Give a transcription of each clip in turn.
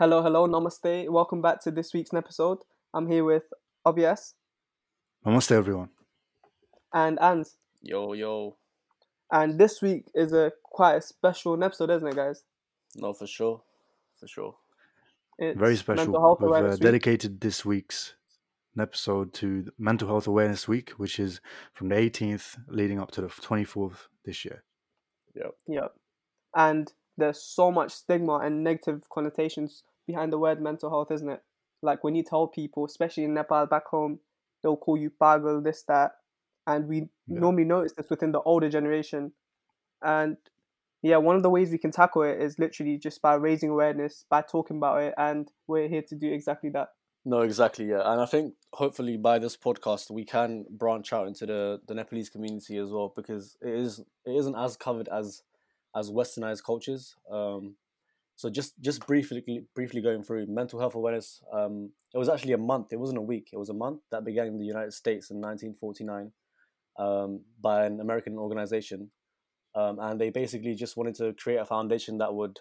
Hello, hello, namaste. Welcome back to this week's episode. I'm here with OBS Namaste, everyone. and Ans. Yo, yo. And this week is a quite a special episode, isn't it, guys? No, for sure. For sure. It's Very special. We've uh, Awareness Week. dedicated this week's episode to the Mental Health Awareness Week, which is from the 18th leading up to the 24th this year. Yeah. And there's so much stigma and negative connotations behind the word mental health, isn't it? Like when you tell people, especially in Nepal back home, they'll call you pagal, this, that. And we Yeah. normally notice this within the older generation. And yeah, one of the ways we can tackle it is literally just by raising awareness, by talking about it, and we're here to do exactly that. No, exactly, yeah. And I think hopefully by this podcast we can branch out into the, the Nepalese community as well because it is it isn't as covered as as westernized cultures. Um so just just briefly briefly going through mental health awareness, um, it was actually a month, it wasn't a week, it was a month that began in the United States in nineteen forty nine um, by an American organization. Um, and they basically just wanted to create a foundation that would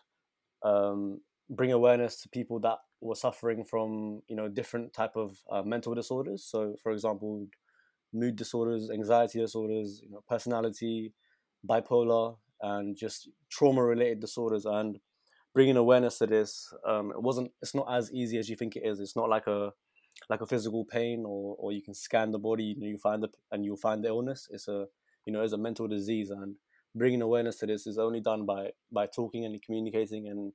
um, bring awareness to people that were suffering from you know different type of uh, mental disorders so for example mood disorders anxiety disorders you know personality bipolar and just trauma related disorders and bringing awareness to this um, it wasn't it's not as easy as you think it is it's not like a like a physical pain or or you can scan the body and you find the and you'll find the illness it's a you know it's a mental disease and bringing awareness to this is only done by by talking and communicating and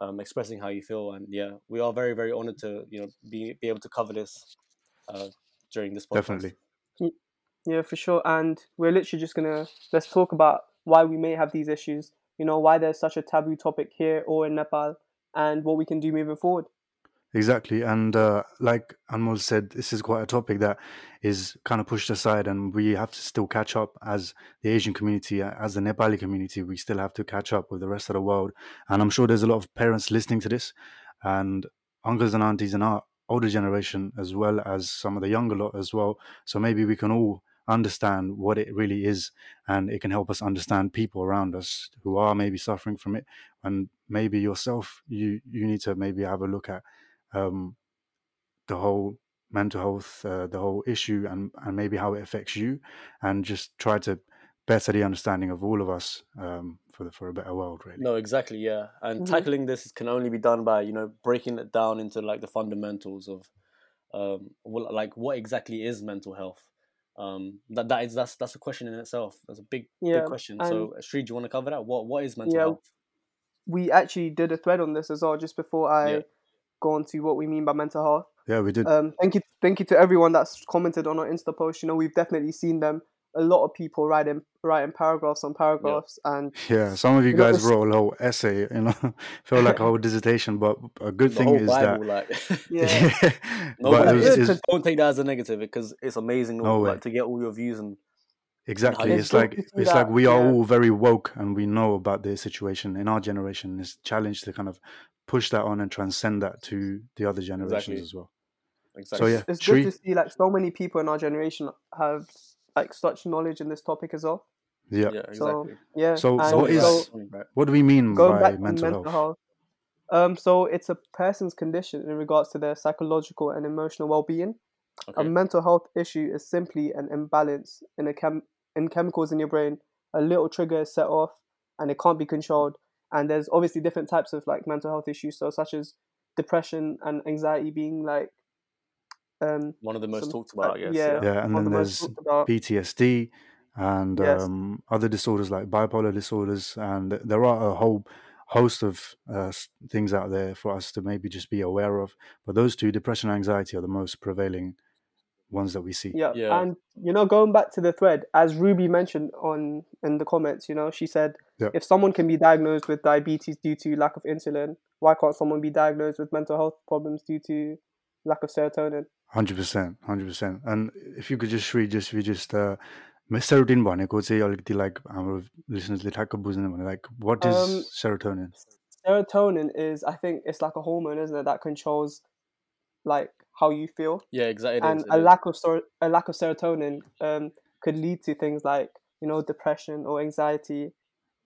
um, expressing how you feel. And yeah, we are very very honored to you know be be able to cover this uh, during this podcast. Definitely. Yeah, for sure. And we're literally just gonna let's talk about why we may have these issues. You know, why there's such a taboo topic here or in Nepal, and what we can do moving forward. Exactly. And uh, like Anmol said, this is quite a topic that is kind of pushed aside, and we have to still catch up as the Asian community, as the Nepali community. We still have to catch up with the rest of the world. And I'm sure there's a lot of parents listening to this, and uncles and aunties in our older generation, as well as some of the younger lot as well. So maybe we can all understand what it really is, and it can help us understand people around us who are maybe suffering from it. And maybe yourself, you you need to maybe have a look at um, the whole mental health, uh, the whole issue, and and maybe how it affects you, and just try to better the understanding of all of us um, for the, for a better world. Really. No, exactly, yeah. And Mhm. tackling this can only be done by you know breaking it down into like the fundamentals of um, what, like what exactly is mental health. Um, that that is that's that's a question in itself. That's a big Yeah, big question. So, Sri, do you want to cover that? What what is mental Yeah, health? We actually did a thread on this as well, just before I Yeah. go on to what we mean by mental health. Yeah, we did. Um, thank you, thank you to everyone that's commented on our Insta post. You know, we've definitely seen them. A lot of people writing writing paragraphs on paragraphs, and yeah, some of you you guys it's- wrote a whole essay, you know, felt like a whole dissertation. But a good The thing whole is Bible, like yeah, no, but but it was, it's- it's- don't take that as a negative because it's amazing No like, to get all your views and Exactly. it's It's like to see it's like we are yeah. all very woke and we know about the situation in our generation. It's challenged to kind of push that on and transcend that to the other generations Exactly. as well. exactly. yeah. it's Shri? good to see like so many people in our generation have like such knowledge in this topic as well. Yeah. yeah, So exactly. yeah, So and what is- so What do we mean by mental, mental health? health. Um, so it's a person's condition in regards to their psychological and emotional well-being. Okay. A mental health issue is simply an imbalance in a chem in chemicals in your brain. A little trigger is set off, and it can't be controlled. And there's obviously different types of like mental health issues, so such as depression and anxiety being like um One of the most some- talked about, I guess. yeah. Yeah. Yeah, and one then the there's. PTSD and Yes. um, other disorders like bipolar disorders, and there are a whole host of uh, things out there for us to maybe just be aware of. But those two, depression and anxiety, are the most prevailing ones that we see. Yeah. Yeah. and you know, going back to the thread, as Ruby mentioned on in the comments, you know, she said Yeah. if someone can be diagnosed with diabetes due to lack of insulin, why can't someone be diagnosed with mental health problems due to lack of serotonin? Hundred percent, hundred percent. And if you could just read, just we just uh, serotonin भनेको चाहिँ अलिकति like हाम्रो listeners ले ठ्याक्क बुझ्ने भने like what is Um, serotonin? Serotonin is, I think, it's like a hormone, isn't it, that controls like how you feel, Yeah, exactly. it and is, it a is. lack of sor- a lack of serotonin um could lead to things like you know depression or anxiety.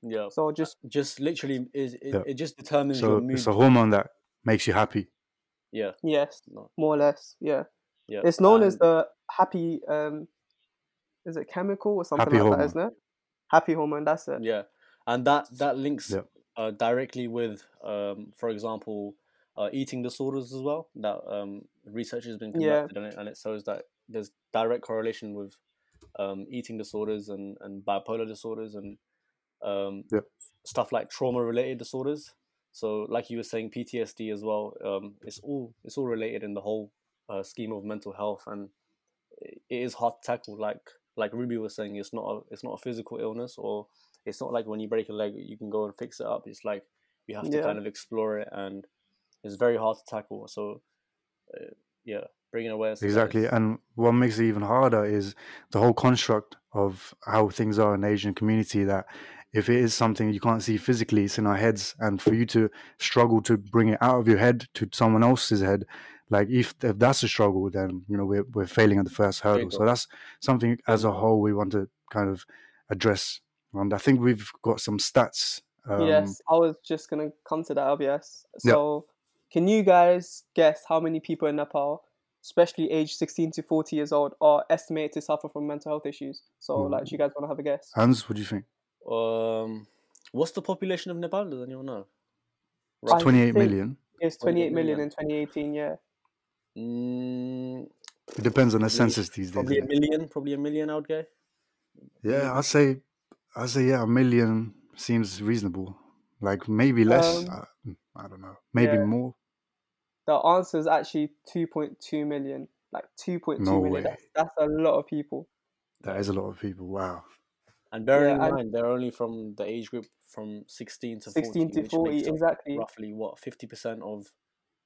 Yeah. So just Just literally is it, Yeah. it just determines your So mood. it's a hormone that makes you happy. Yeah. Yes, No. more or less. Yeah, Yeah. it's known as the happy. um Is it chemical or something like hormone. that? Isn't it? Happy hormone. That's it. Yeah, and that that links Yep. uh, directly with, um, for example, uh, eating disorders as well. That um, research has been Yeah. conducted on it, and it shows that there's direct correlation with um, eating disorders and, and bipolar disorders and um, Yep. stuff like trauma related disorders. So, like you were saying, PTSD as well. Um, it's all it's all related in the whole uh, scheme of mental health, and it is hard to tackle. Like like Ruby was saying, it's not a it's not a physical illness, or it's not like when you break a leg you can go and fix it up. It's like you have to Yeah. kind of explore it, and it's very hard to tackle. So, uh, yeah, bringing awareness. Exactly. And what makes it even harder is the whole construct of how things are in the Asian community that if it is something you can't see physically, it's in our heads. And for you to struggle to bring it out of your head to someone else's head, like if, if that's a struggle, then, you know, we're, we're failing at the first hurdle. So that's something as a whole we want to kind of address. And I think we've got some stats. Um, yes, I was just gonna come to that. Yep. So, can you guys guess how many people in Nepal, especially aged sixteen to forty years old, are estimated to suffer from mental health issues? So, like, do you guys want to have a guess? Hans, what do you think? Um, what's the population of Nepal? Does anyone know? I Roughly. 28. It's 28 28 million million. in 2018. Yeah. Mm, It depends on the Probably- census these days. probably a million. Probably a million. I would go. Yeah, I'd say, I'd say, yeah, a million seems reasonable. Like maybe less. Um, uh, I don't know. Maybe yeah. more. The answer is actually 2.2 million. Like 2.2 No million. way. That's, that's a lot of people. That is a lot of people. Wow. And bearing Yeah, in mind, they're only from the age group from 16 to 16 40, to which 40, makes up exactly. roughly what 50% of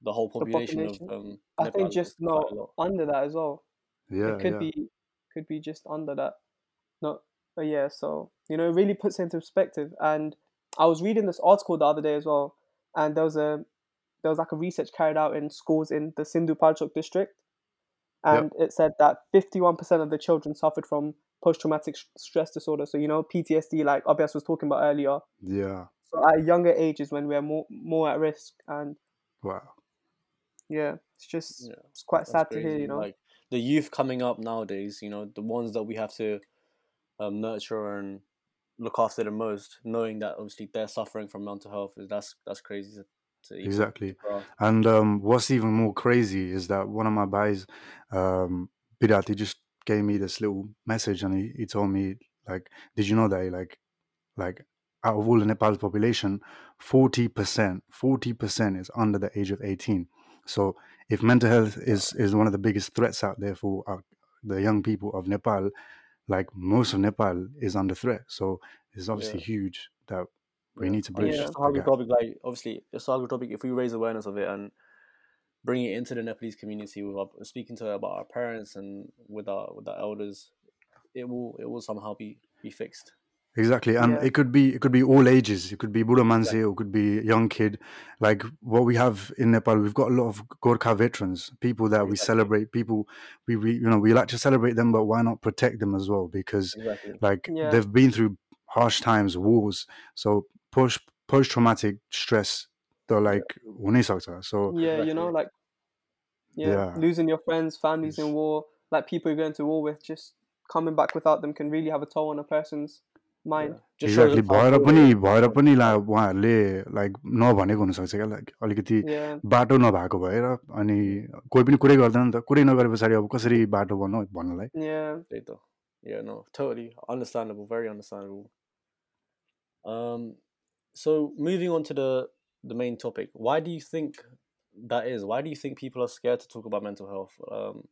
the whole population, population. of um, I Nepal. think just not under that as well. Yeah, it could yeah. be could be just under that not but yeah so you know it really puts it into perspective and i was reading this article the other day as well and there was a there was like a research carried out in schools in the Sindhupalchok district Yep. and it said that 51% of the children suffered from post-traumatic sh- stress disorder so you know ptsd like abs was talking about earlier Yeah. so at younger ages when we're more more at risk and Wow. yeah it's just Yeah, it's quite That's sad to hear you know Like the youth coming up nowadays, you know, the ones that we have to um, nurture and look after the most, knowing that obviously they're suffering from mental health, is that's that's crazy to, to Exactly. grasp. And um, what's even more crazy is that one of my guys, um, Bidat, he just gave me this little message and he, he told me, like, did you know that, like, like out of all the Nepal's population, 40%, 40% is under the age of 18. So if mental health is, is one of the biggest threats out there for our, the young people of Nepal, like most of Nepal is under threat. So it's obviously Yeah. huge that we need to bridge it's Yeah. just a hard topic. Like obviously, it's a hard topic. If we raise awareness of it and bring it into the Nepalese community, with our, speaking to about our parents and with our with our elders, it will it will somehow be be fixed. Exactly, and Yeah. it could be it could be all ages. It could be Buddha Mansi, or it could be a young kid. Like what we have in Nepal, we've got a lot of Gorkha veterans, people that we celebrate. People we, we you know we like to celebrate them, but why not protect them as well? Because Exactly. like Yeah. they've been through harsh times, wars. So post post traumatic stress, they're like unisakta. So yeah you know Exactly. like yeah, Yeah. losing your friends families in It's- war like people you're going to war with just coming back without them can really have a toll on a person's mind Yeah. Just show exactly them how भएर good पनि it is. भएर पनि ला उहाँहरूले like नभनेको हुनसक्छ क्या like अलिकति yeah बाटो नभएको भएर अनि कोही पनि कुरै गर्दैन नि त कुरै नगरे पछाडि अब कसरी बाटो भन्नु भन्नलाई yeah They do. Yeah, no, totally understandable, very understandable. Um, so moving on to the the main topic, why do you think that is? Why do you think people are scared to talk about mental health? Um,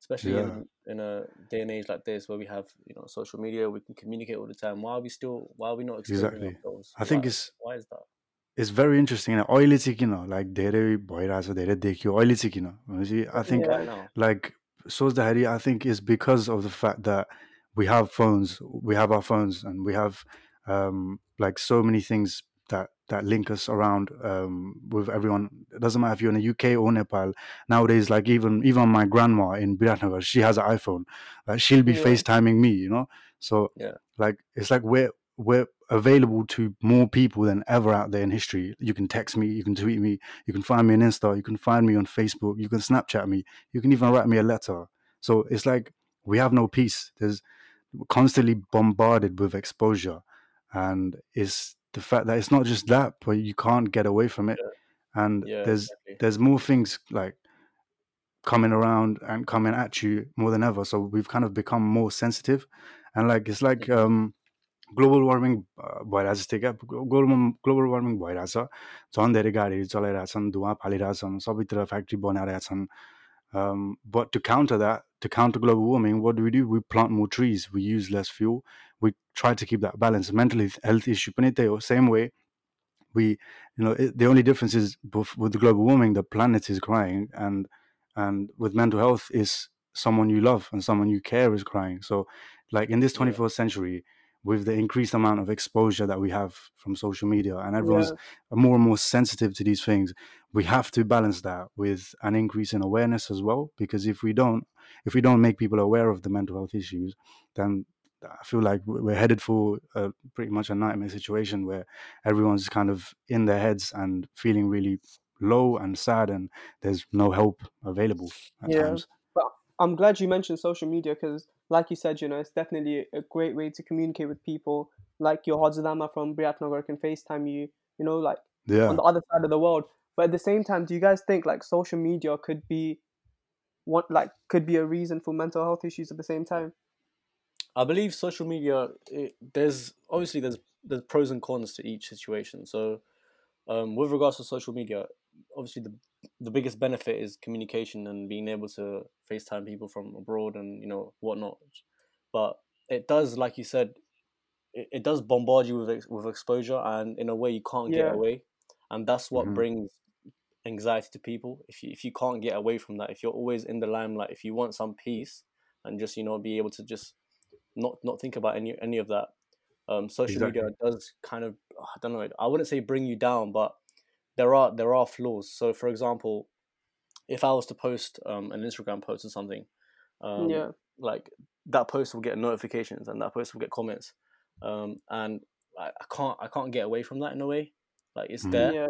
especially Yeah. in, in a day and age like this where we have you know social media, we can communicate all the time. Why are we still? Why are we not exposing Exactly. ourselves? I think Why- it's why is that? It's very interesting होइन अहिले चाहिँ किन like धेरै भइरहेछ धेरै देखियो अहिले चाहिँ किन भनेपछि I think Yeah. right now? like सोच्दाखेरि I think is because of the fact that we have phones we have our phones and we have um, like so many things that that link us around um, with everyone it doesn't matter if you're in the uk or nepal nowadays like even even my grandma in Biratnagar she has an iphone uh, she'll be Yeah. facetiming me you know so Yeah. like it's like we're we're available to more people than ever out there in history. You can text me, you can tweet me, you can find me on Insta, you can find me on Facebook, you can Snapchat me, you can even write me a letter. So it's like we have no peace. There's constantly bombarded with exposure, and it's the fact that it's not just that, but you can't get away from it. Yeah. And Yeah, there's exactly. there's more things like coming around and coming at you more than ever. So we've kind of become more sensitive, and like it's like um, global warming भइरहेछ थियो क्या global global warming भइरहेछ झन् धेरै गाडीहरू चलाइरहेछन् धुवा फालिरहेछन् सबैतिर factory बनाइरहेछन् but to counter that to counter global warming, what do we do? We plant more trees, we use less fuel, we try to keep that balance. Mental health issue, same way, we, you know, it, the only difference is with the global warming, the planet is crying, and and with mental health is someone you love and someone you care is crying. So, like in this 21st yeah. century, with the increased amount of exposure that we have from social media and everyone's yeah. more and more sensitive to these things we have to balance that with an increase in awareness as well because if we don't if we don't make people aware of the mental health issues then i feel like we're headed for a, pretty much a nightmare situation where everyone's kind of in their heads and feeling really low and sad and there's no help available at yeah. times but i'm glad you mentioned social media because like you said, you know, it's definitely a great way to communicate with people. Like your hajurama from Biratnagar can FaceTime you, you know, like yeah. on the other side of the world. But at the same time, do you guys think like social media could be what like could be a reason for mental health issues at the same time? I believe social media. It, there's obviously there's there's pros and cons to each situation. So, um, with regards to social media, obviously the the biggest benefit is communication and being able to FaceTime people from abroad and you know whatnot. But it does, like you said, it, it does bombard you with ex- with exposure, and in a way you can't Yeah. get away, and that's what Mhm. brings anxiety to people. If you if you can't get away from that, if you're always in the limelight, if you want some peace and just you know be able to just not not think about any any of that, um, social media does kind of I don't know. I wouldn't say bring you down, but there are there are flaws. So, for example, if I was to post um, an Instagram post or something, um, yeah. like that post will get notifications and that post will get comments, um, and I, I can't I can't get away from that in a way. Like it's Mhm. there, Yeah.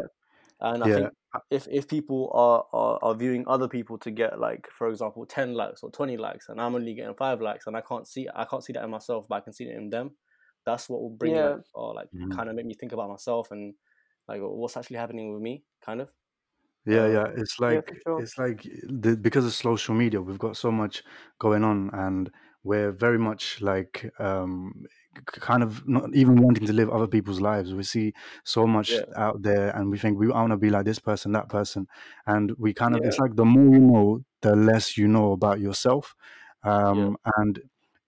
And I Yeah. think if if people are, are are viewing other people to get like for example ten likes or twenty likes, and I'm only getting five likes, and I can't see I can't see that in myself, but I can see it in them. That's what will bring Yeah. like, or like Mhm. kind of make me think about myself and like what's actually happening with me, kind of. Yeah, Um, yeah. It's like for sure. it's like the, because of social media, we've got so much going on, and we're very much like um, kind of not even wanting to live other people's lives. We see so much Yeah. out there, and we think we want to be like this person, that person, and we kind of it's like the more you know, the less you know about yourself, um, and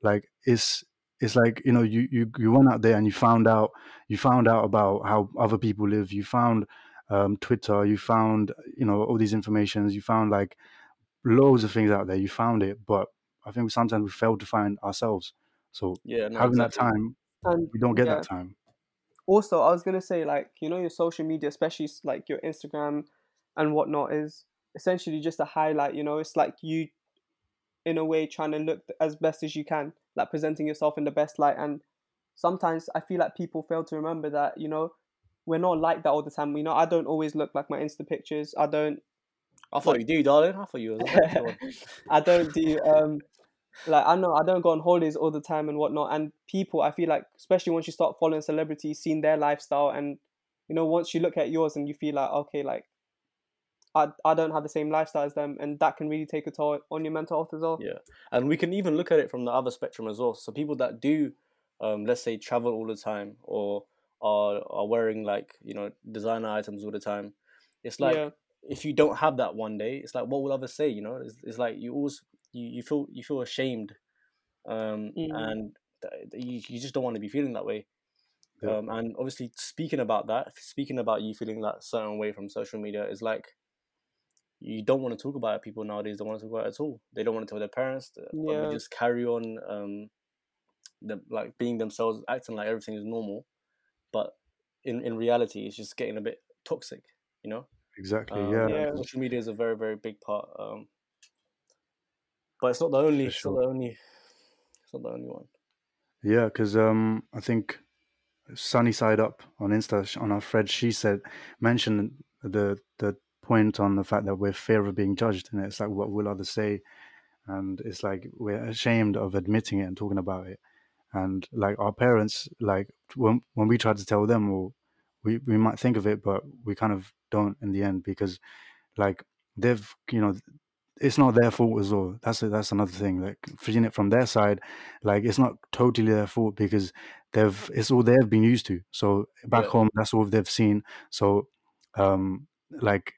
like it's it's like you know you you you went out there and you found out you found out about how other people live. You found um, Twitter, you found you know all these informations, you found like loads of things out there. You found it, but I think sometimes we fail to find ourselves. So Yeah, no, having exactly. that time, And we don't get yeah. that time. also i was going to say like you know your social media especially like your instagram and whatnot is essentially just a highlight you know it's like you in a way trying to look as best as you can like presenting yourself in the best light and sometimes i feel like people fail to remember that you know we're not like that all the time you know i don't always look like my insta pictures i don't I thought you do, darling. I thought you was. Go on. I don't do um like I know I don't go on holidays all the time and whatnot. And people, I feel like, especially once you start following celebrities, seeing their lifestyle, and you know, once you look at yours and you feel like, okay, like I I don't have the same lifestyle as them, and that can really take a toll on your mental health as well. Yeah, and we can even look at it from the other spectrum as well. So people that do, um, let's say, travel all the time or are are wearing like you know designer items all the time. It's like yeah, if you don't have that one day, it's like what will others say? You know, it's, it's like you always you, you feel you feel ashamed, um, Mm. and th- you you just don't want to be feeling that way. Yeah. Um, and obviously, speaking about that, speaking about you feeling that certain way from social media is like you don't want to talk about it. People nowadays don't want to talk about it at all. They don't want to tell their parents. Yeah. they just carry on, um, the, like being themselves, acting like everything is normal. But in in reality, it's just getting a bit toxic. You know. Exactly. Um, yeah. Yeah. Social media is a very very big part. Um, but it's not the only. It's not the only. It's not the only one. Yeah, because um, I think Sunny Side Up on Insta on our thread, she said mentioned the the point on the fact that we're fear of being judged, and it's like what will others say, and it's like we're ashamed of admitting it and talking about it, and like our parents, like when when we try to tell them, or we we might think of it, but we kind of don't in the end because like they've you know it's not their fault as well. That's a, that's another thing. Like seeing it from their side, like it's not totally their fault because they've it's all they've been used to. So back Yeah. home, that's all they've seen. So, um, like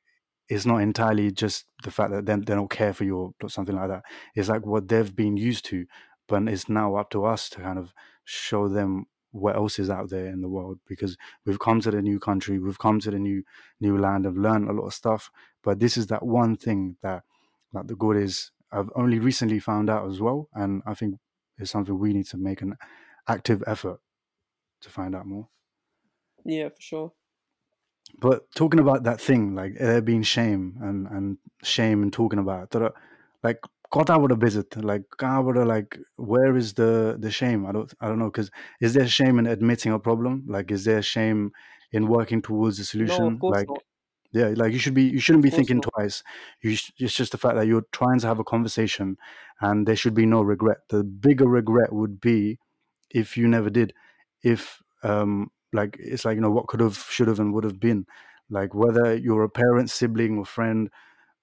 it's not entirely just the fact that they, they don't care for you or something like that. It's like what they've been used to, but it's now up to us to kind of show them what else is out there in the world because we've come to the new country, we've come to the new new land, have learned a lot of stuff. But this is that one thing that that the good is I've only recently found out as well, and I think it's something we need to make an active effort to find out more. Yeah, for sure. But talking about that thing, like there being shame and and shame and talking about it, that, like I would visit, like kah would like where is the the shame? I don't I don't know because is there shame in admitting a problem? Like is there shame in working towards a solution? No, of course like not. Yeah, like you should be you shouldn't be thinking not. twice. You sh- it's just the fact that you're trying to have a conversation, and there should be no regret. The bigger regret would be if you never did. If um like it's like you know what could have, should have, and would have been. Like whether you're a parent, sibling, or friend,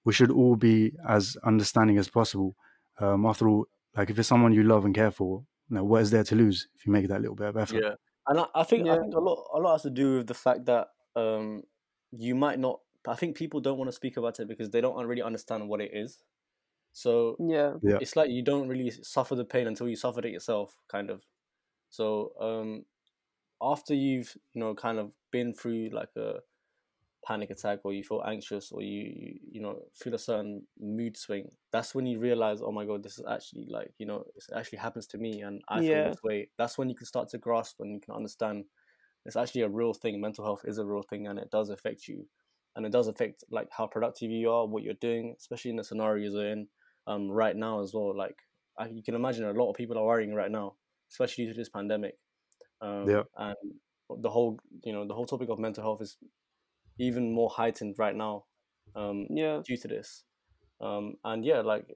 we should all be as understanding as possible. Um, after all, like if it's someone you love and care for, you know, what is there to lose if you make that little bit of effort? Yeah, and I, I think I think a lot a lot has to do with the fact that um you might not. I think people don't want to speak about it because they don't really understand what it is. So Yeah, Yeah. it's like you don't really suffer the pain until you suffered it yourself, kind of. So um, after you've you know kind of been through like a panic attack or you feel anxious or you you, you know feel a certain mood swing, that's when you realize, oh my god, this is actually like you know it actually happens to me and I feel Yeah. this way. That's when you can start to grasp and you can understand it's actually a real thing. Mental health is a real thing and it does affect you, and it does affect like how productive you are, what you're doing, especially in the scenarios you're in um, right now as well. Like I, you can imagine, a lot of people are worrying right now, especially due to this pandemic. Um, Yeah. And the whole, you know, the whole topic of mental health is even more heightened right now um, yeah, due to this. Um, and yeah, like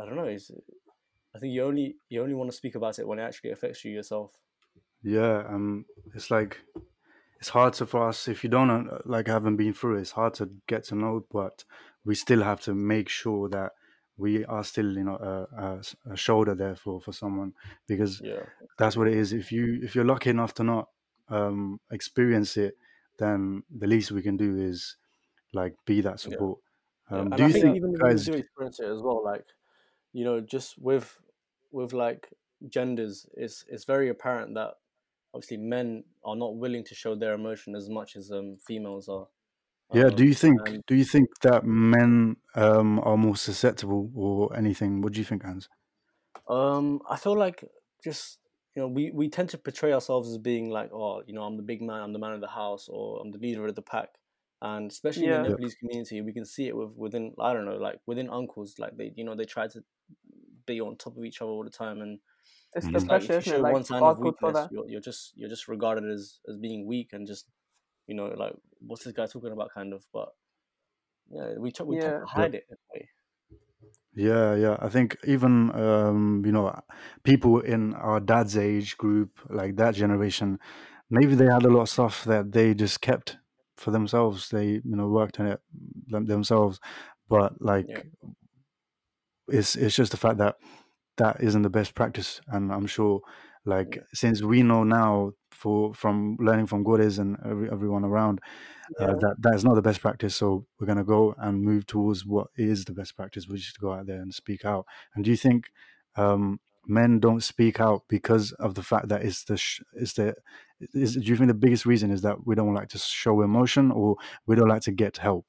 I don't know, it's, I think you only you only want to speak about it when it actually affects you yourself. Yeah, um, it's like it's hard to for us if you don't uh, like haven't been through it. It's hard to get to know, but we still have to make sure that we are still, you know, a, a a shoulder there for for someone because Yeah. that's what it is. If you if you're lucky enough to not um, experience it, then the least we can do is like be that support. Yeah, Um, do I you think think, even guys? do experience it as well, like you know, just with with like genders, it's it's very apparent that obviously men are not willing to show their emotion as much as um females are. Yeah, do Um, you think and do you think that men um, are more susceptible or anything? What do you think, Hans? um, I feel like just you know we we tend to portray ourselves as being like, oh, you know, I'm the big man, I'm the man of the house, or I'm the leader of the pack. And especially in the Yeah. Nepalese community, we can see it with within I don't know, like within uncles, like they you know they try to be on top of each other all the time and it's Mhm. the it's like if you show like, one sign of weakness, you're, you're just you're just regarded as as being weak and just you know like what's this guy talking about kind of. But yeah, we try, we tend Yeah, to hide it in a way. Yeah, yeah. I think even um, you know, people in our dad's age group, like that generation, maybe they had a lot of stuff that they just kept for themselves. They, you know, worked on it them- themselves. But like Yeah, it's it's just the fact that that isn't the best practice. And I'm sure like yeah, since we know now for from learning from Gores and every, everyone around uh, that that is not the best practice. So we're going to go and move towards what is the best practice, which is to go out there and speak out. And do you think um, men don't speak out because of the fact that it's the sh- it's the is, do you think the biggest reason is that we don't like to show emotion or we don't like to get help?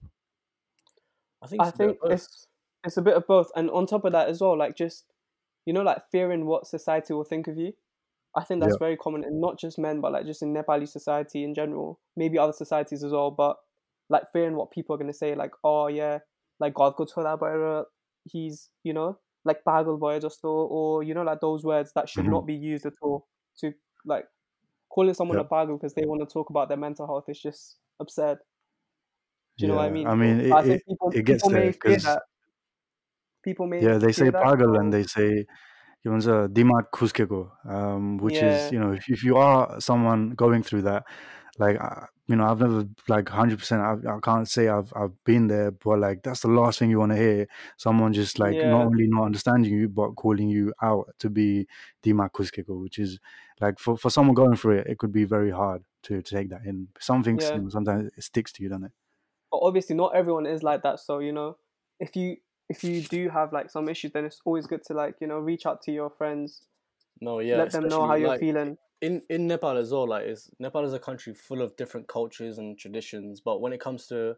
I think it's a bit of think it's it's a bit of both, and on top of that as well, like just you know, like fearing what society will think of you. I think that's Yeah, very common and not just men, but like just in Nepali society in general, maybe other societies as well. But like fearing what people are gonna say, like, oh yeah, like God bhaera, he's you know, like pagal bhayo jasto, or you know, like those words that should hmm not be used at all to like calling someone Yeah. a pago because they want to talk about their mental health is just absurd. Do you know what I mean? I mean, it, I think people it gets people may there fear 'cause- that. People may yeah, they say pagal and they say yunza dimak khuskego, um, which Yeah. is you know if, if you are someone going through that, like uh, you know I've never like hundred percent I, I can't say I've I've been there, but like that's the last thing you want to hear. Someone just like Yeah. not only not understanding you but calling you out to be dimak kuskeko which is like for for someone going through it, it could be very hard to, to take that in. something Yeah. sometimes it sticks to you, doesn't it? but obviously not everyone is like that so you know if you if you do have like some issues then it's always good to like you know reach out to your friends No, yeah. let them know how you're like, feeling in in Nepal as well, like is Nepal is a country full of different cultures and traditions, but when it comes to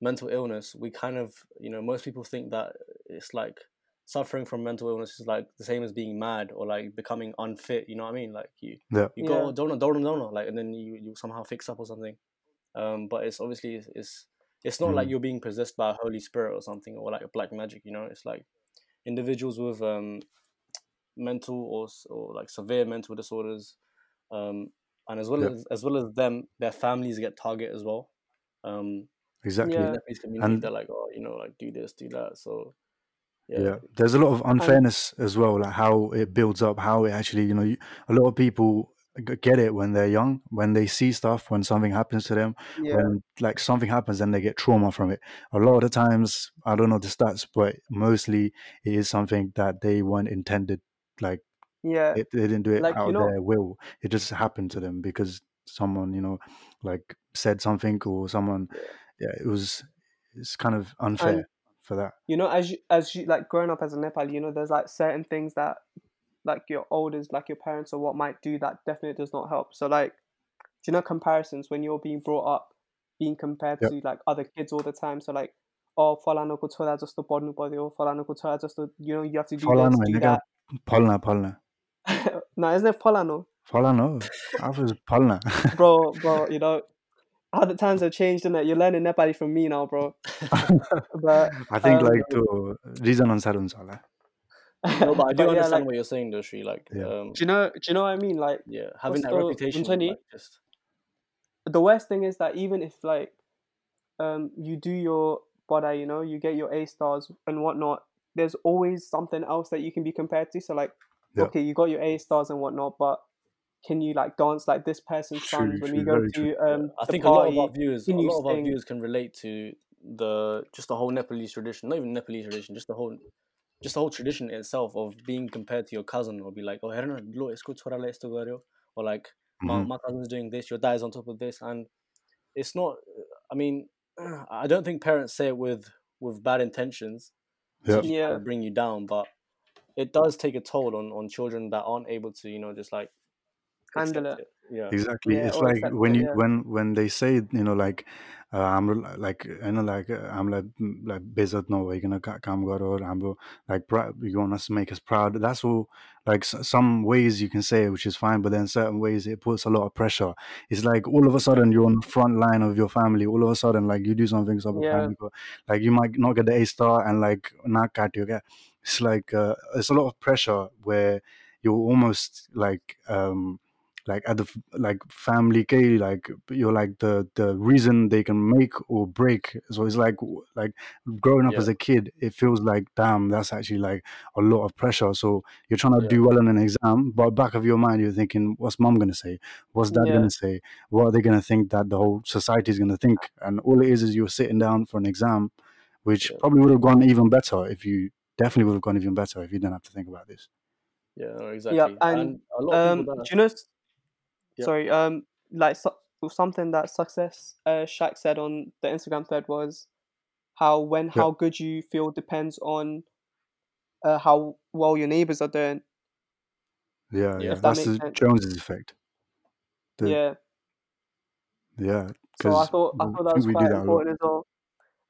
mental illness, we kind of you know most people think that it's like suffering from mental illness is like the same as being mad or like becoming unfit. You know what I mean? Like you Yeah. you Yeah. go don't don't don't like and then you you somehow fix up or something. Um, but it's obviously it's it's, it's not like Mhm. you're being possessed by a holy spirit or something or like a black magic. You know, it's like individuals with um mental or or like severe mental disorders um and as well as as well as them their families get target as well um Exactly. Yeah. the Nepalese community And- they're like oh you know like do this do that so yeah. yeah, there's a lot of unfairness as well like how it builds up how it actually you know you, a lot of people get it when they're young when they see stuff when something happens to them yeah. when like something happens and they get trauma from it. A lot of the times i don't know the stats but mostly it is something that they weren't intended like yeah. it, they didn't do it Like, out of know- their will. It just happened to them because someone you know like said something or someone yeah it was it's kind of unfair And- for that. you know as you as you like growing up as a nepali you know there's like certain things that like your elders like your parents or what might do that definitely does not help so like do you know comparisons when you're being brought up being compared Yep. to like other kids all the time so like oh falano ko chora jasto padnu paryo falano ko chora jasto you know you have to do Falano, this do that palna palna no isn't it falano Falano. I was palna. bro bro you know how the times have changed and it you're learning nepali from me now bro but I think um, like to reason on Sarun Sala. No but i do yeah, understand like, what you're saying though Shri. like Yeah. um do you know do you know what i mean like yeah having that Also, reputation Anthony- like, just the worst thing is that even if like um you do your body you know you get your a stars and whatnot there's always something else that you can be compared to so like Yeah. okay you got your a stars and whatnot but can you like dance like this person's True, sons when we true, go very to true. um I the think a lot party of our viewers, a can lot of our viewers can relate to the just the whole Nepalese tradition, not even Nepalese tradition, just the whole, just the whole tradition itself of being compared to your cousin, or be like, oh, herna, lo, esko chora le esto garyo," or like, my, Mhm. my cousin's doing this, your dad is on top of this, and it's not. I mean, I don't think parents say it with with bad intentions to Yeah. to Yeah. bring you down, but it does take a toll on on children that aren't able to, you know, just like Handle accept it. Yeah. Exactly. Yeah, it's like when you yeah. when when they say you know like uh, I'm like you know like uh, I'm like like bezat no way gonna come or I'm like prou- you want us to make us proud. That's all. Like some ways you can say it, which is fine, but then certain ways it puts a lot of pressure. It's like all of a sudden you're on the front line of your family. All of a sudden, like you do something, so Yeah. like you might not get the A star and like not cut you get. It's like uh, it's a lot of pressure where you're almost like um like at the like family K, like you're like the the reason they can make or break. So it's like like growing up Yeah. as a kid, it feels like damn, that's actually like a lot of pressure. So you're trying to Yeah. do well in an exam, but back of your mind, you're thinking, what's mom gonna say? What's dad Yeah. gonna say? What are they gonna think that the whole society is gonna think? And all it is is you're sitting down for an exam, which Yeah. probably would have gone even better if you definitely would have gone even better if you didn't have to think about this. Yeah, no, exactly. and, a lot of um people do you know Yeah. sorry um like so, something that success uh Shaq said on the instagram thread was how when Yeah. how good you feel depends on uh how well your neighbors are doing Yeah, Yeah. yeah. If that That's the sense. Joneses effect. The- yeah Yeah. so i thought i thought that was quite important as well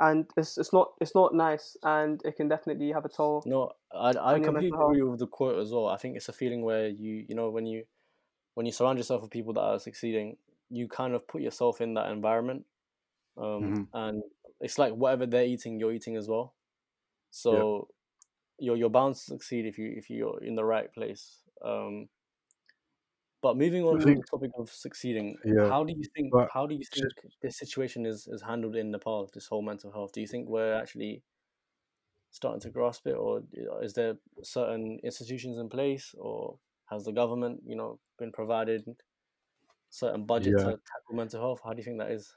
and it's it's not it's not nice and it can definitely have a toll No, I I completely agree with the quote as well. I think it's a feeling where you you know when you when you surround yourself with people that are succeeding, you kind of put yourself in that environment, um, Mhm. and it's like whatever they're eating, you're eating as well. So you're you're bound to succeed if you if you're in the right place. Um, but moving on think- to the topic of succeeding, Yeah, how do you think but how do you think this situation is, is handled in Nepal, this whole mental health? Do you think we're actually starting to grasp it or is there certain institutions in place or has the government, you know, been provided certain budget Yeah. to tackle mental health? How do you think that is?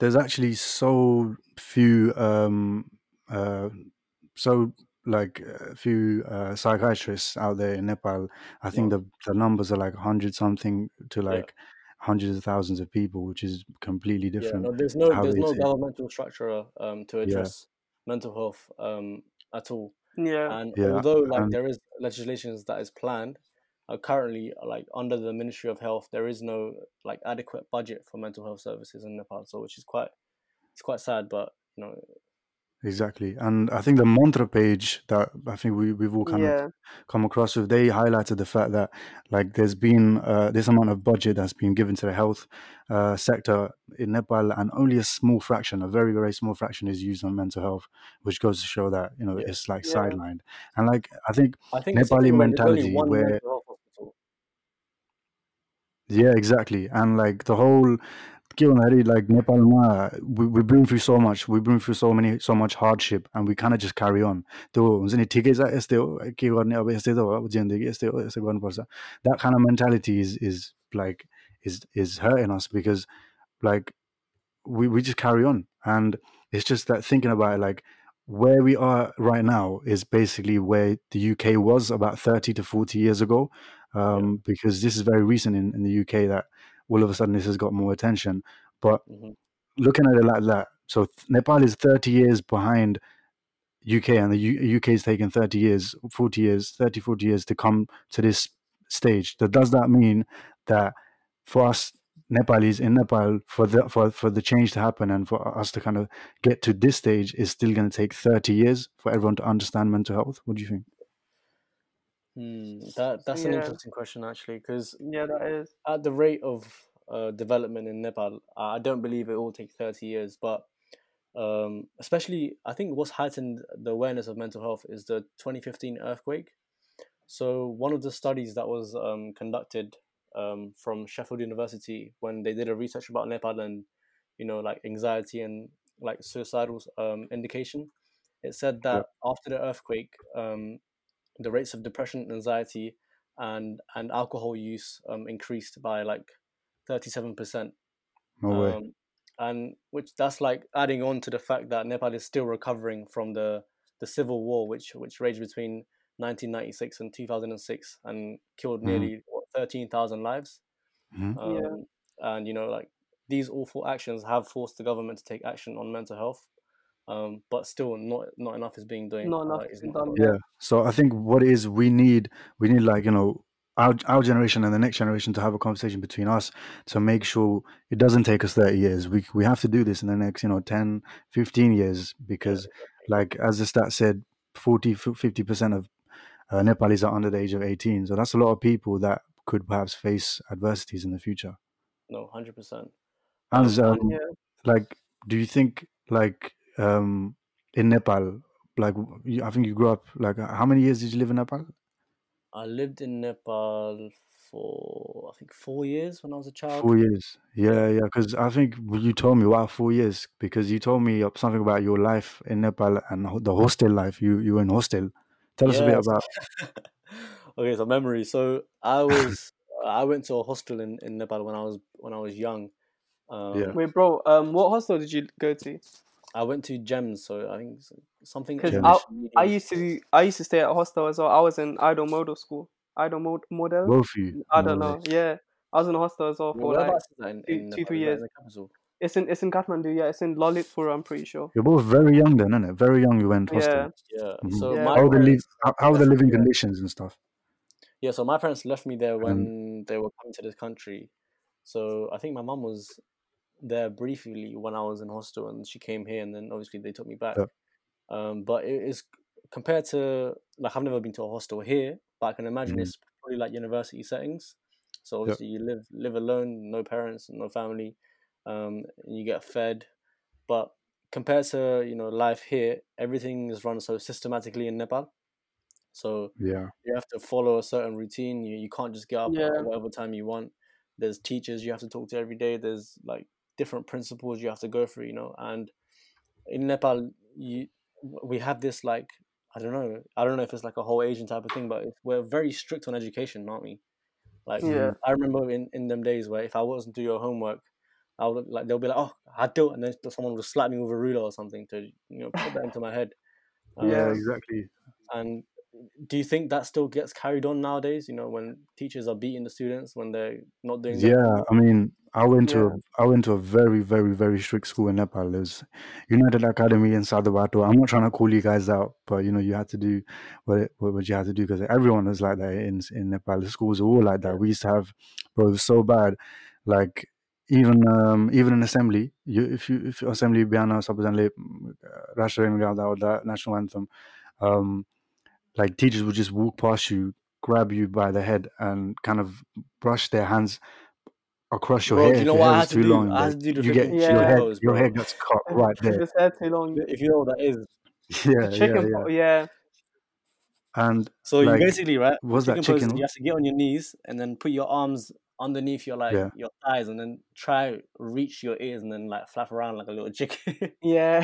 there's actually so few um uh so like a few uh, psychiatrists out there in Nepal. I think Yeah. the the numbers are like hundred something to Yeah. like hundreds of thousands of people, which is completely Yeah, different. no, there's no how there's no it. governmental structure um to Yeah, address mental health um at all. Yeah. And yeah, although like and there is legislations that is planned, uh, currently like under the Ministry of Health, there is no like adequate budget for mental health services in Nepal. So which is quite it's quite sad, but you know exactly. And I think the mantra page that I think we we've all kind of come across with, they highlighted the fact that like there's been uh, this amount of budget that's been given to the health uh, sector in Nepal, and only a small fraction, a very very small fraction, is used on mental health, which goes to show that you know yeah. it's like Yeah. sidelined. And like I think I think Nepali something where there's only mentality where mental health hospital. Yeah, exactly. And like the whole like Nepal, we, we've been through so much. We've been through so many, so much hardship, and we kind of just carry on. That kind of mentality is is like is is hurting us because like we we just carry on, and it's just that thinking about it, like where we are right now is basically where the UK was about thirty to forty years ago, yeah. um, because this is very recent in, in the UK that all of a sudden this has got more attention. But hmm looking at it like that so Nepal is 30 years behind UK and the U- UK is taking 30 years 40 years 30 40 years to come to this stage. That does that mean that for us Nepalis in Nepal for the for, for the change to happen and for us to kind of get to this stage is still going to take 30 years for everyone to understand mental health? What do you think Hmm, that that's an interesting question actually, because Yeah, that is. at the rate of uh, development in Nepal, I don't believe it will take 30 years. But um, especially, I think what's heightened the awareness of mental health is the 2015 earthquake. So, one of the studies that was um, conducted um, from Sheffield University when they did a research about Nepal and, you know, like anxiety and like suicidal um, indication, it said yeah that after the earthquake, um, the rates of depression, anxiety, and and alcohol use um, increased by like thirty seven percent. no way Um, and which that's like adding on to the fact that Nepal is still recovering from the the civil war, which which raged between 1996 and 2006 and killed Mhm, nearly 13,000 lives. Yeah. Um, and you know, like these awful actions have forced the government to take action on mental health. Um, but still, not not enough is being doing. Not Uh, is has been not done. done. Yeah. yeah so i think what it is we need we need like you know our, our generation and the next generation to have a conversation between us to make sure it doesn't take us 30 years we we have to do this in the next you know 10 15 years because exactly. like as the stat said 40 50% of uh, nepalis are under the age of 18 so that's a lot of people that could perhaps face adversities in the future No, hundred percent. and Um, and um, Yeah. like do you think like um in nepal like you, i think you grew up like how many years did you live in nepal I lived in Nepal for I think four years when I was a child. Four years. Yeah. Yeah, yeah. Because I think you told me why four years. Because you told me something about your life in Nepal and ho- the hostel life. You you were in hostel. Tell us a bit Yes. about. okay, so memory. So I was I went to a hostel in, in Nepal when I was when I was young. Yeah. Um, Wait, bro. Um, what hostel did you go to? I went to Gems, so I think something Because I I used to I used to stay at a hostel as well. I was in Ideal Model School. Idol Mod- Model. Both of you. I don't know. Yeah, I was in a hostel as well Where- for like Whereabouts is that in, two, in two Nepal? three years. in the capital? It's in it's in Kathmandu. Yeah, it's in Lalitpur. I'm pretty sure. You're both very young then, isn't it? Very young. You went Yeah. hostel. Yeah. Mhm. So Yeah. my How the live? How, how are the living conditions and stuff? Yeah, so my parents left me there And when they were coming to this country. So I think my mum was there briefly when I was in hostel, and she came here, and then obviously they took me back. yeah, Um, but it is compared to like I've never been to a hostel here, but I can imagine mhm, it's probably like university settings. So yeah, obviously you live live alone, no parents, no family, um, and you get fed. But compared to you know life here, everything is run so systematically in Nepal. So Yeah. you have to follow a certain routine. You you can't just get up Yeah. at whatever time you want. There's teachers you have to talk to every day. There's like different principles you have to go through, you know. And in Nepal, you we have this like I don't know. I don't know if it's like a whole Asian type of thing, but we're very strict on education, aren't we? Like Yeah. I remember in in them days where if I wasn't do your homework, I would like they'll be like, oh, I do, and then someone would slap me with a ruler or something to you know put that into my head. Um, Yeah, exactly. and do you think that still gets carried on nowadays? You know, when teachers are beating the students when they're not doing Yeah, I mean, I went to Yeah. a, I went to a very, very, very strict school in Nepal. There's United Academy in Satdobato. I'm not trying to call you guys out, but you know, you had to do what it, what you had to do because everyone was like that in in Nepal. The schools are all like that. We used to have, bro, it was so bad. Like even um even in assembly, you if you if assembly Biana Sabazanle Rashtra or the national anthem, um, like teachers would just walk past you, grab you by the head, and kind of brush their hands across your Bro, hair. do you know what I hair had to do? long, I had to do the you get Yeah. your head, pose, your bro. hair gets cut right there. This hair too long. If you know what that is. Yeah, The yeah, chicken yeah. yeah. And So you basically right. was that chicken pose you have to get on your knees and then put your arms underneath your like Yeah. your thighs and then try reach your ears and then like flap around like a little chicken. Yeah.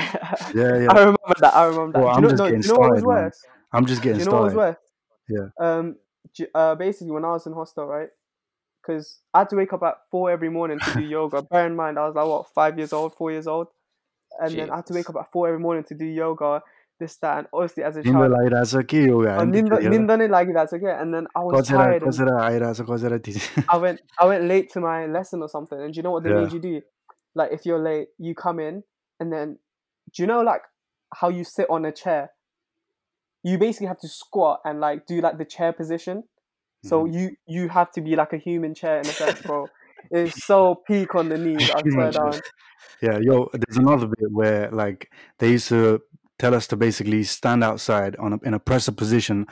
Yeah, yeah. I remember that. I remember that. Bro, do I'm you know, just no, do getting you know what was started, man. worse? I'm just Do getting you know what was started. worse? Um, uh, basically, when I was in hostel, right? because I had to wake up at four every morning to do yoga. Bear in mind, I was like what five years old, four years old, and Jeez. then I had to wake up at four every morning to do yoga. This that and obviously as a child. Yoga. Oh, and then I was tired. And I went I went late to my lesson or something, and do you know what they yeah. made you do? Like if you're late, you come in, and then do you know like how you sit on a chair? You basically have to squat and like do like the chair position. So mm. you you have to be like a human chair in a sense, bro. it's so peak on the knees. I swear down. Yeah, yo, there's another bit where like they used to tell us to basically stand outside on a, in a presser position.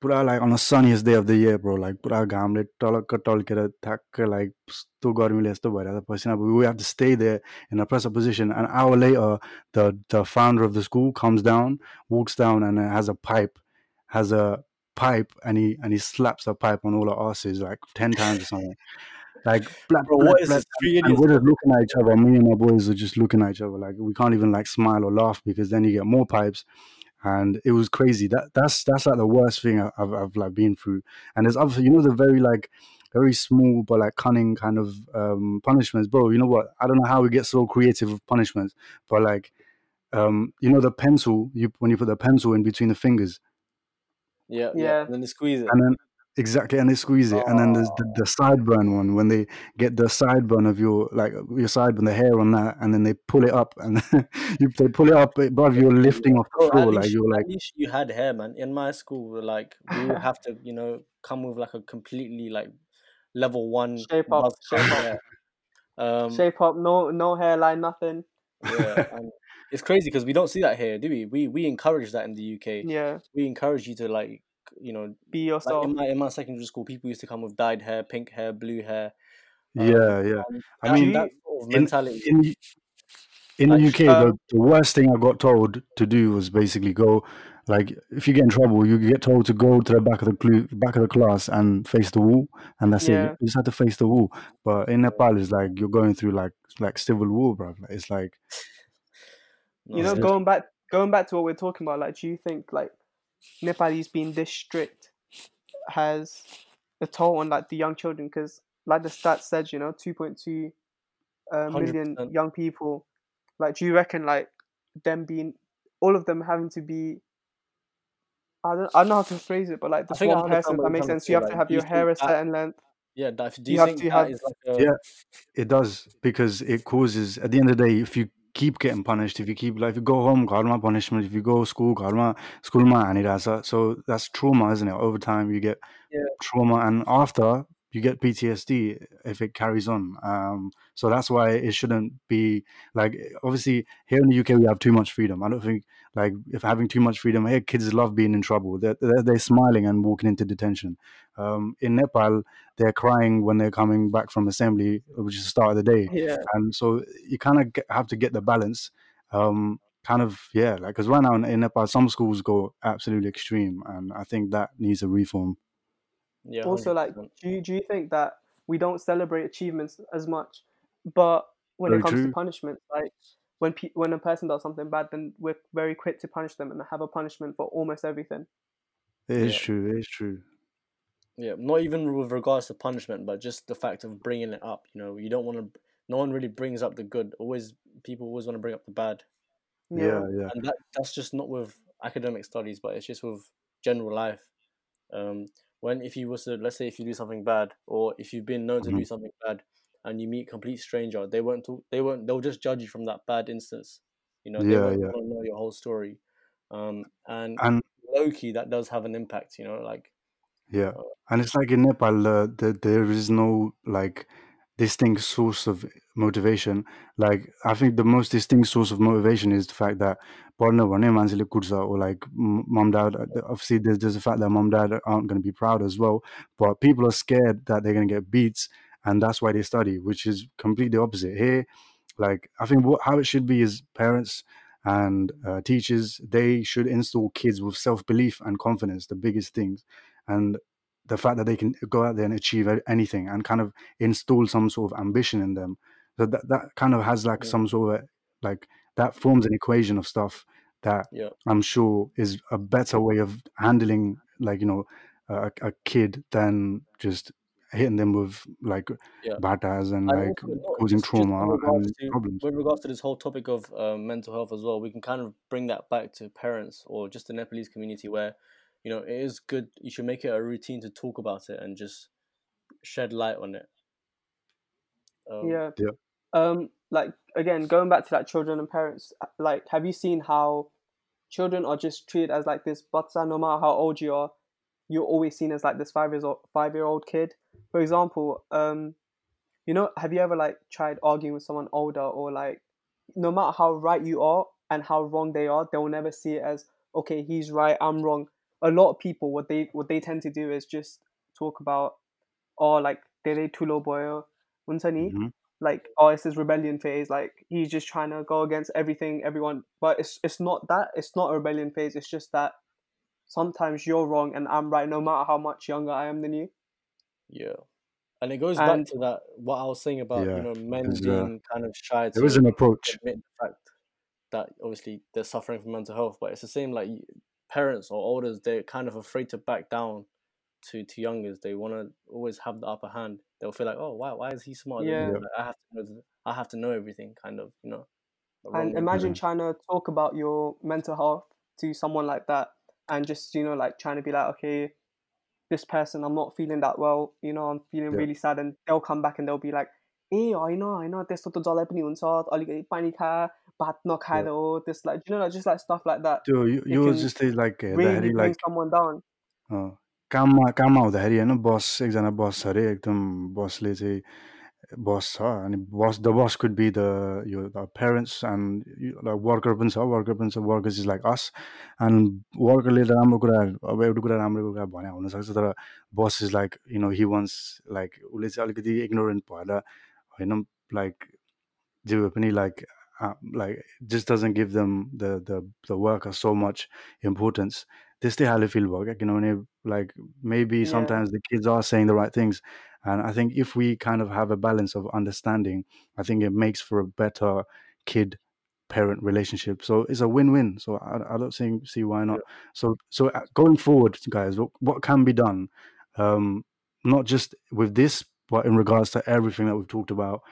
Pura like on the sunniest day of the year, bro. Like pura gamle tolka tolkera thakka like stu garmi lesto bhayera pasina. But we have to stay there in a presser position. An hour later, the the founder of the school comes down, walks down, and has a pipe, has a pipe, and he and he slaps the pipe on all our asses like ten times or something. Like, blap, Bro, blap, what is blap, this? Three and we're just looking at each other. Me and my boys are just looking at each other. Like we can't even like smile or laugh because then you get more pipes, and it was crazy. That that's that's like the worst thing I- I've I've like been through. And there's other, you know, the very like very small but like cunning kind of um punishments, bro. You know what? I don't know how we get so creative with punishments, but like um you know the pencil you when you put the pencil in between the fingers Yeah, yeah. Yeah. And then they squeeze it. and then exactly and they squeeze it and then there's the, the sideburn one when they get the sideburn of your like your sideburn the hair on that and then they pull it up and you they pull it up above you're lifting off the Bro, at floor like least, you're like at least you had hair, man. In my school, like we would have to, you know, come with like a completely like level one Shape up, shape up. Um, Shape up, no no hairline, nothing. yeah, and it's crazy because we don't see that here, do we? We we encourage that in the UK. Yeah, We encourage you to like, you know, be like yourself. in my in my secondary school, people used to come with dyed hair, pink hair, blue hair. Um, yeah yeah and I mean, that sort of in mentality. in the- in the Like, UK, the, um, the worst thing I got told to do was basically go, like, if you get in trouble, you get told to go to the back of the clu- back of the class and face the wall, and that's it. You just have to face the wall. But in Nepal, it's like you're going through like like civil war, bro. It's like you know, going back going back to what we're talking about, like, do you think like Nepalese being this strict has a toll on like the young children? Because like the stats said, you know, two point two uh, million young people. Like, do you reckon like them being all of them having to be? I don't, I don't know how to phrase it, but like this think one person that makes sense. say, You have like, to have you your hair a think that- certain length. Yeah, do You you, have think to that have- is like a Yeah. it does because it causes at the end of the day if you keep getting punished. If you keep like if you go home karma punishment if you go school karma school ma so that's trauma isn't it? Over time you get yeah. trauma. And after you get PTSD if it carries on um so that's why it shouldn't be like obviously here in the UK we have too much freedom. I don't think like if having too much freedom here kids love being in trouble. They're, they're, they're smiling and walking into detention. Um in Nepal they're crying when they're coming back from assembly which is the start of the day. Yeah, and so you kind of have to get the balance um kind of yeah, like because right now in, in Nepal, some schools go absolutely extreme, and I think that needs a reform. Yeah. also like 100%. do you, do you think that we don't celebrate achievements as much but when Very it comes true. to punishment like when pe- when a person does something bad then we're very quick to punish them and have a punishment for almost everything It is Yeah. true. It is true. Yeah, not even with regards to punishment, but just the fact of bringing it up. You know, you don't want to. No one really brings up the good. Always, people always want to bring up the bad, Yeah, yeah, and that that's just not with academic studies, but it's just with general life. Um, when if you was to let's say if you do something bad, or if you've been known to do Mhm. something bad, and you meet a complete stranger, they won't talk. They won't. They'll just judge you from that bad instance. You know, they Yeah, won't yeah. wanna know your whole story. Um, and and low key, that does have an impact. You know, like yeah, uh, and it's like in Nepal, uh, the, there is no like distinct source of motivation. Like I think the most distinct source of motivation is the fact that partner one manzili kursa or like mom dad. Uh, obviously, there's there's the fact that mom dad aren't going to be proud as well. But people are scared that they're going to get beats, and that's why they study, which is completely opposite here. Like I think what, how it should be is parents and uh, teachers they should install kids with self belief and confidence, the biggest things. And the fact that they can go out there and achieve anything and kind of install some sort of ambition in them so that, that kind of has like Yeah. some sort of like that forms an equation of stuff that yeah. i'm sure is a better way of handling like you know a, a kid than just hitting them with like Yeah. batas and And like also, causing just, trauma and to problems with regards to this whole topic of um, mental health as well, we can kind of bring that back to parents or just the Nepalese community where, you know, it is good. You should make it a routine to talk about it and just shed light on it. Um, yeah Yeah. um like again going back to like children and parents uh, like have you seen how children are just treated as like this batsa no matter how old you are you're always seen as like this five years old five year old kid for example um you know have you ever like tried arguing with someone older or like no matter how right you are and how wrong they are they'll never see it as okay he's right i'm wrong a lot of people what they what they tend to do is just talk about or like they too low boy Mhm. like oh it's his rebellion phase like he's just trying to go against everything everyone but it's it's not that it's not a rebellion phase it's just that sometimes you're wrong and i'm right no matter how much younger i am than you Yeah. And it goes And- back to that what I was saying about Yeah, you know men there's, uh, being kind of shy to there is an approach admit the fact that obviously they're suffering from mental health, but it's the same like y- parents or elders they're kind of afraid to back down to to youngers. They want to always have the upper hand. They'll feel like, oh, why why is he smart? Yeah. Like, I have to know, I have to know everything, kind of, you know. And imagine trying to talk about your mental health to someone like that, and just you know like trying to be like, okay, this person, I'm not feeling that well. You know, I'm feeling yeah. really sad, and they'll come back and they'll be like. Eh, I know, I know, there's sort of dollar penny on sort, I panic भात नखाएर हो त्यस like you know like just like stuff like that. त्यो यो यो जस्तै like हेर्दाखेरि bring like someone down. काममा काममा हुँदाखेरि होइन बस एकजना बस छ अरे एकदम बसले चाहिँ बस छ अनि bus the bus could be the yo the parents and worker पनि छ वर्कर पनि छ workers is like us and वर्करले त राम्रो कुरा अब एउटा कुरा राम्रो कुरा भने हुनसक्छ तर bus is like you know he wants like उसले चाहिँ अलिकति इग्नोरेन्ट भएर होइन लाइक जे भए पनि like Um, like just doesn't give them the the the worker so much importance. They still highly feel work. You know, like maybe yeah. sometimes the kids are saying the right things, and I think if we kind of have a balance of understanding, I think it makes for a better kid parent relationship. So it's a win win. So I, I don't see see why not. Yeah. So so uh, going forward, guys, what, what can be done? Um, not just with this, but in regards to everything that we've talked about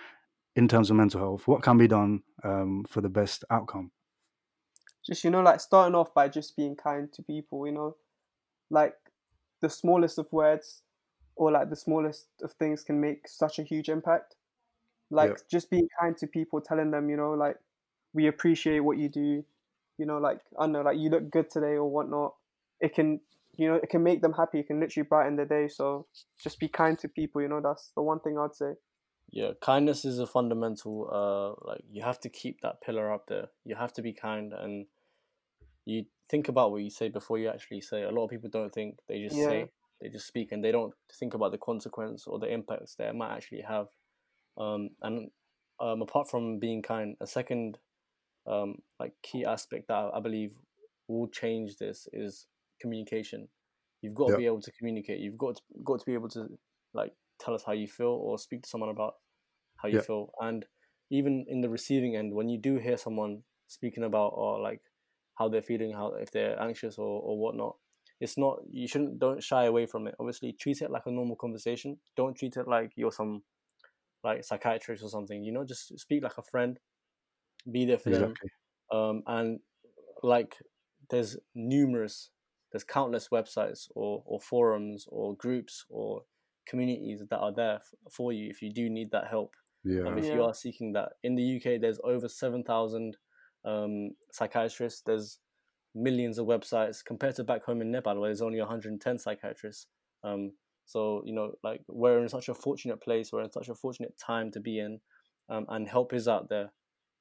in terms of mental health, what can be done um, for the best outcome? just you know like starting off by just being kind to people you know like the smallest of words or like the smallest of things can make such a huge impact like Yep. just being kind to people telling them you know like we appreciate what you do you know like i don't know like you look good today or whatnot it can you know it can make them happy it can literally brighten their day so just be kind to people you know that's the one thing i'd say Yeah, kindness is a fundamental. Uh, like you have to keep that pillar up there. You have to be kind, and you think about what you say before you actually say. A lot of people don't think; they just Yeah. say, they just speak, and they don't think about the consequence or the impacts that it might actually have. Um, and um, apart from being kind, a second um, like key aspect that I believe will change this is communication. You've got to Yep. be able to communicate. You've got to, got to be able to like tell us how you feel or speak to someone about how you Yep. feel. And even in the receiving end, when you do hear someone speaking about or like how they're feeling, how if they're anxious or, or whatnot, it's not you shouldn't don't shy away from it. Obviously, treat it like a normal conversation. Don't treat it like you're some like psychiatrist or something. You know, just speak like a friend. Be there for them um, and like there's numerous there's countless websites or, or forums or groups or communities that are there f- for you if you do need that help. Yeah. um, if you are seeking that. In the uk there's over 7000 um, psychiatrists. There's millions of websites. Compared to back home in nepal where there's only 110 psychiatrists. Um, so you know like we're in such a fortunate place. We're in such a fortunate time to be in um, and help is out there.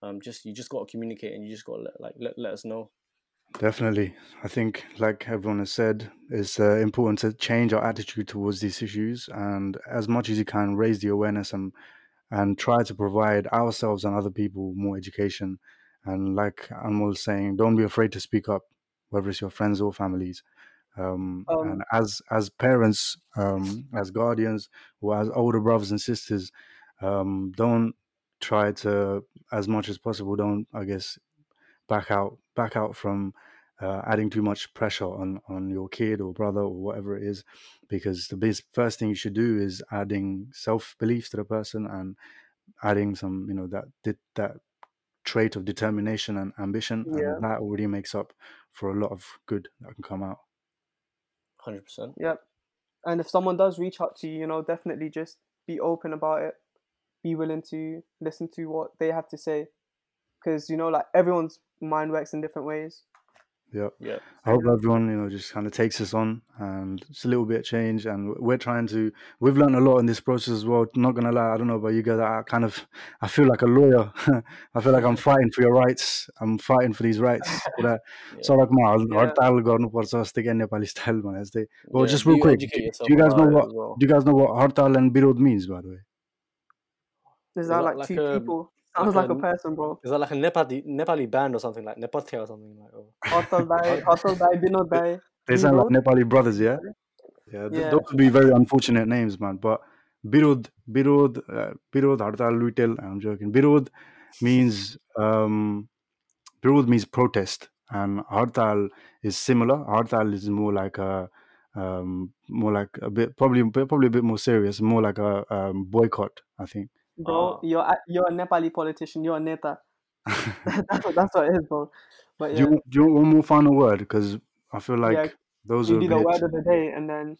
Um, just you just got to communicate and you just got to let, like let, let us know Definitely. I think, like everyone has said, it's uh, important to change our attitude towards these issues and as much as you can raise the awareness and and try to provide ourselves and other people more education. And like Anmol was saying, don't be afraid to speak up, whether it's your friends or families. Um, Um, and as as parents, um, as guardians, or as older brothers and sisters, um, don't try to, as much as possible, don't I guess back out back out from uh, adding too much pressure on on your kid or brother or whatever it is because the first thing you should do is adding self belief to the person and adding some you know that that, that trait of determination and ambition Yeah. and that already makes up for a lot of good that can come out 100% Yep. And if someone does reach out to you, you know, definitely just be open about it. Be willing to listen to what they have to say Because, you know, like everyone's mind works in different ways. yeah yeah I hope everyone, you know, just kind of takes this on and it's a little bit of change. And we're trying to, we've learned a lot in this process as well. Not gonna lie, I don't know about you guys. I kind of, I feel like a lawyer. I feel like I'm fighting for your rights. I'm fighting for these rights. कुरा सडकमा हल- Yeah. हडताल गर्नुपर्छ जस्तै क्या Nepali style भने जस्तै well Yeah, just do real quick educate do yourself you guys know about it what as well. do you guys know what hartal and birod means by the way Is Is that that like, like two a- people? Sounds like like, a- a person, bro. Is that like a Nepali Nepali band or something like Nepathya or something like? Oh. Hotel Dai, Hotel Dai, Binod Dai. they sound like nepali brothers yeah yeah, Yeah. those would be very unfortunate names man but Birud, Birud, uh, birod hartal luitel i'm joking Birud means um birod means protest and hartal is similar hartal is more like a um more like a bit probably probably a bit more serious more like a um, boycott i think Bro, Ah. you're a- you're a Nepali politician. You're a neta. that's what that's what it is, bro. But do, you, do you want one more final word because i feel like Yeah, those are the bit- word of the day, and then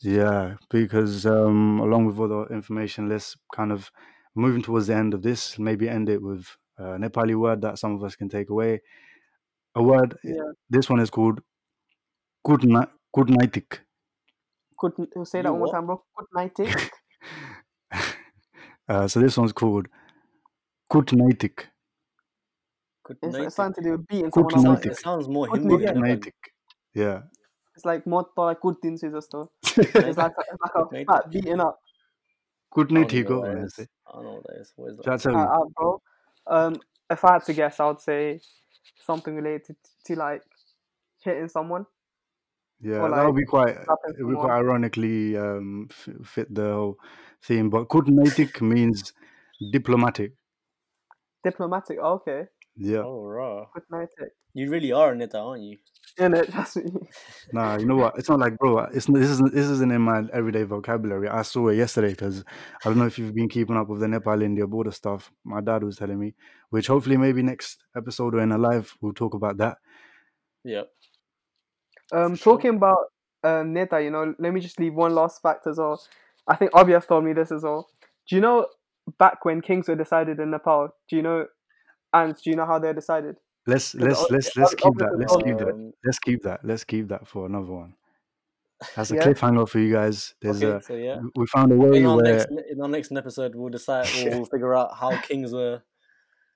Yeah, because um, along with other information, let's kind of moving towards the end of this, maybe end it with a Nepali word that some of us can take away. A word. yeah, This one is called Kutna, Kutnaitik. good. Say that You one more time, bro. Eh? Uh, so this one's called Kutnaitik. Good It's, it's something to do with beating It sounds- more Good Hindu night. than Nepali. Kutnaitik. Yeah. It's like more like good things is just. It's like, it's like a Good night. fat beating up. I don't Kutnaitik. even know what that man, is. say. I don't know what that is. What is that? That's Uh, uh, bro. Um, if I had to guess, I would say something related to like hitting someone. Yeah, or that would be quite. It would quite ironically um, fit the whole theme. But Kutnaitik means diplomatic. Diplomatic. Oh, okay. Yeah. Oh, raw. Good night. eh? You really are a neta, aren't you? In it, that's me. Nah, you know what? It's not like, bro. It's this isn't this isn't in my everyday vocabulary. I saw it yesterday because I don't know if you've been keeping up with the Nepal India border stuff. My dad was telling me, which hopefully maybe next episode or in a live we'll talk about that. Yep. Um, For sure. talking about um, Neta, you know, let me just leave one last fact as well. I think Obvious told me this as well. Do you know back when kings were decided in Nepal? Do you know, and do you know how they're decided? Let's let's ob- let's let's keep that. Let's keep that. Let's keep that. Let's keep that for another one. That's a Yeah? cliffhanger for you guys. There's okay, a so yeah. we found a way In our where next in our next episode, we'll decide. We'll, we'll figure out how kings were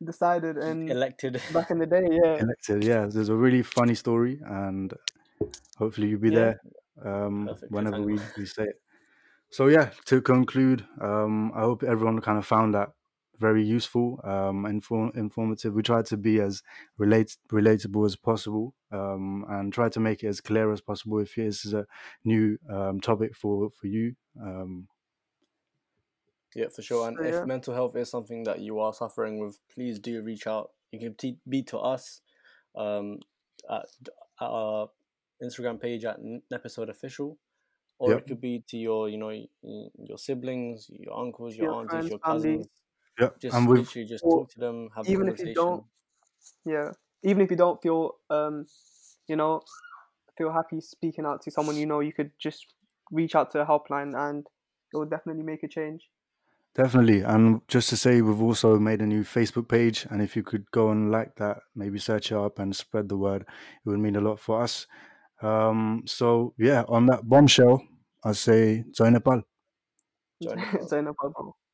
Decided and elected. back in the day, yeah. elected. Yeah, there's a really funny story, and hopefully you'll be Yeah. there um, Perfect whenever we, we say it. So yeah, to conclude, um, I hope everyone kind of found that very useful, um, inform- informative. We try to be as relate- relatable as possible um, and try to make it as clear as possible if this is a new um, topic for, for you. Um, yeah, for sure. And So, if yeah. mental health is something that you are suffering with, please do reach out. You can t- be to us um, at, at our Instagram page at N- episode official, or Yep. it could be to your, you know, your siblings, your uncles, your, Your aunties, friends, your cousins. yeah, Just and literally just talk to them, have even a if you don't yeah even if you don't feel um you know feel happy speaking out to someone you know you could just reach out to a helpline and it will definitely make a change Definitely. And just to say, we've also made a new Facebook page. And if you could go and like that, maybe search it up and spread the word, it would mean a lot for us. Um, so, yeah, on that bombshell, I say, Zoe Nepal.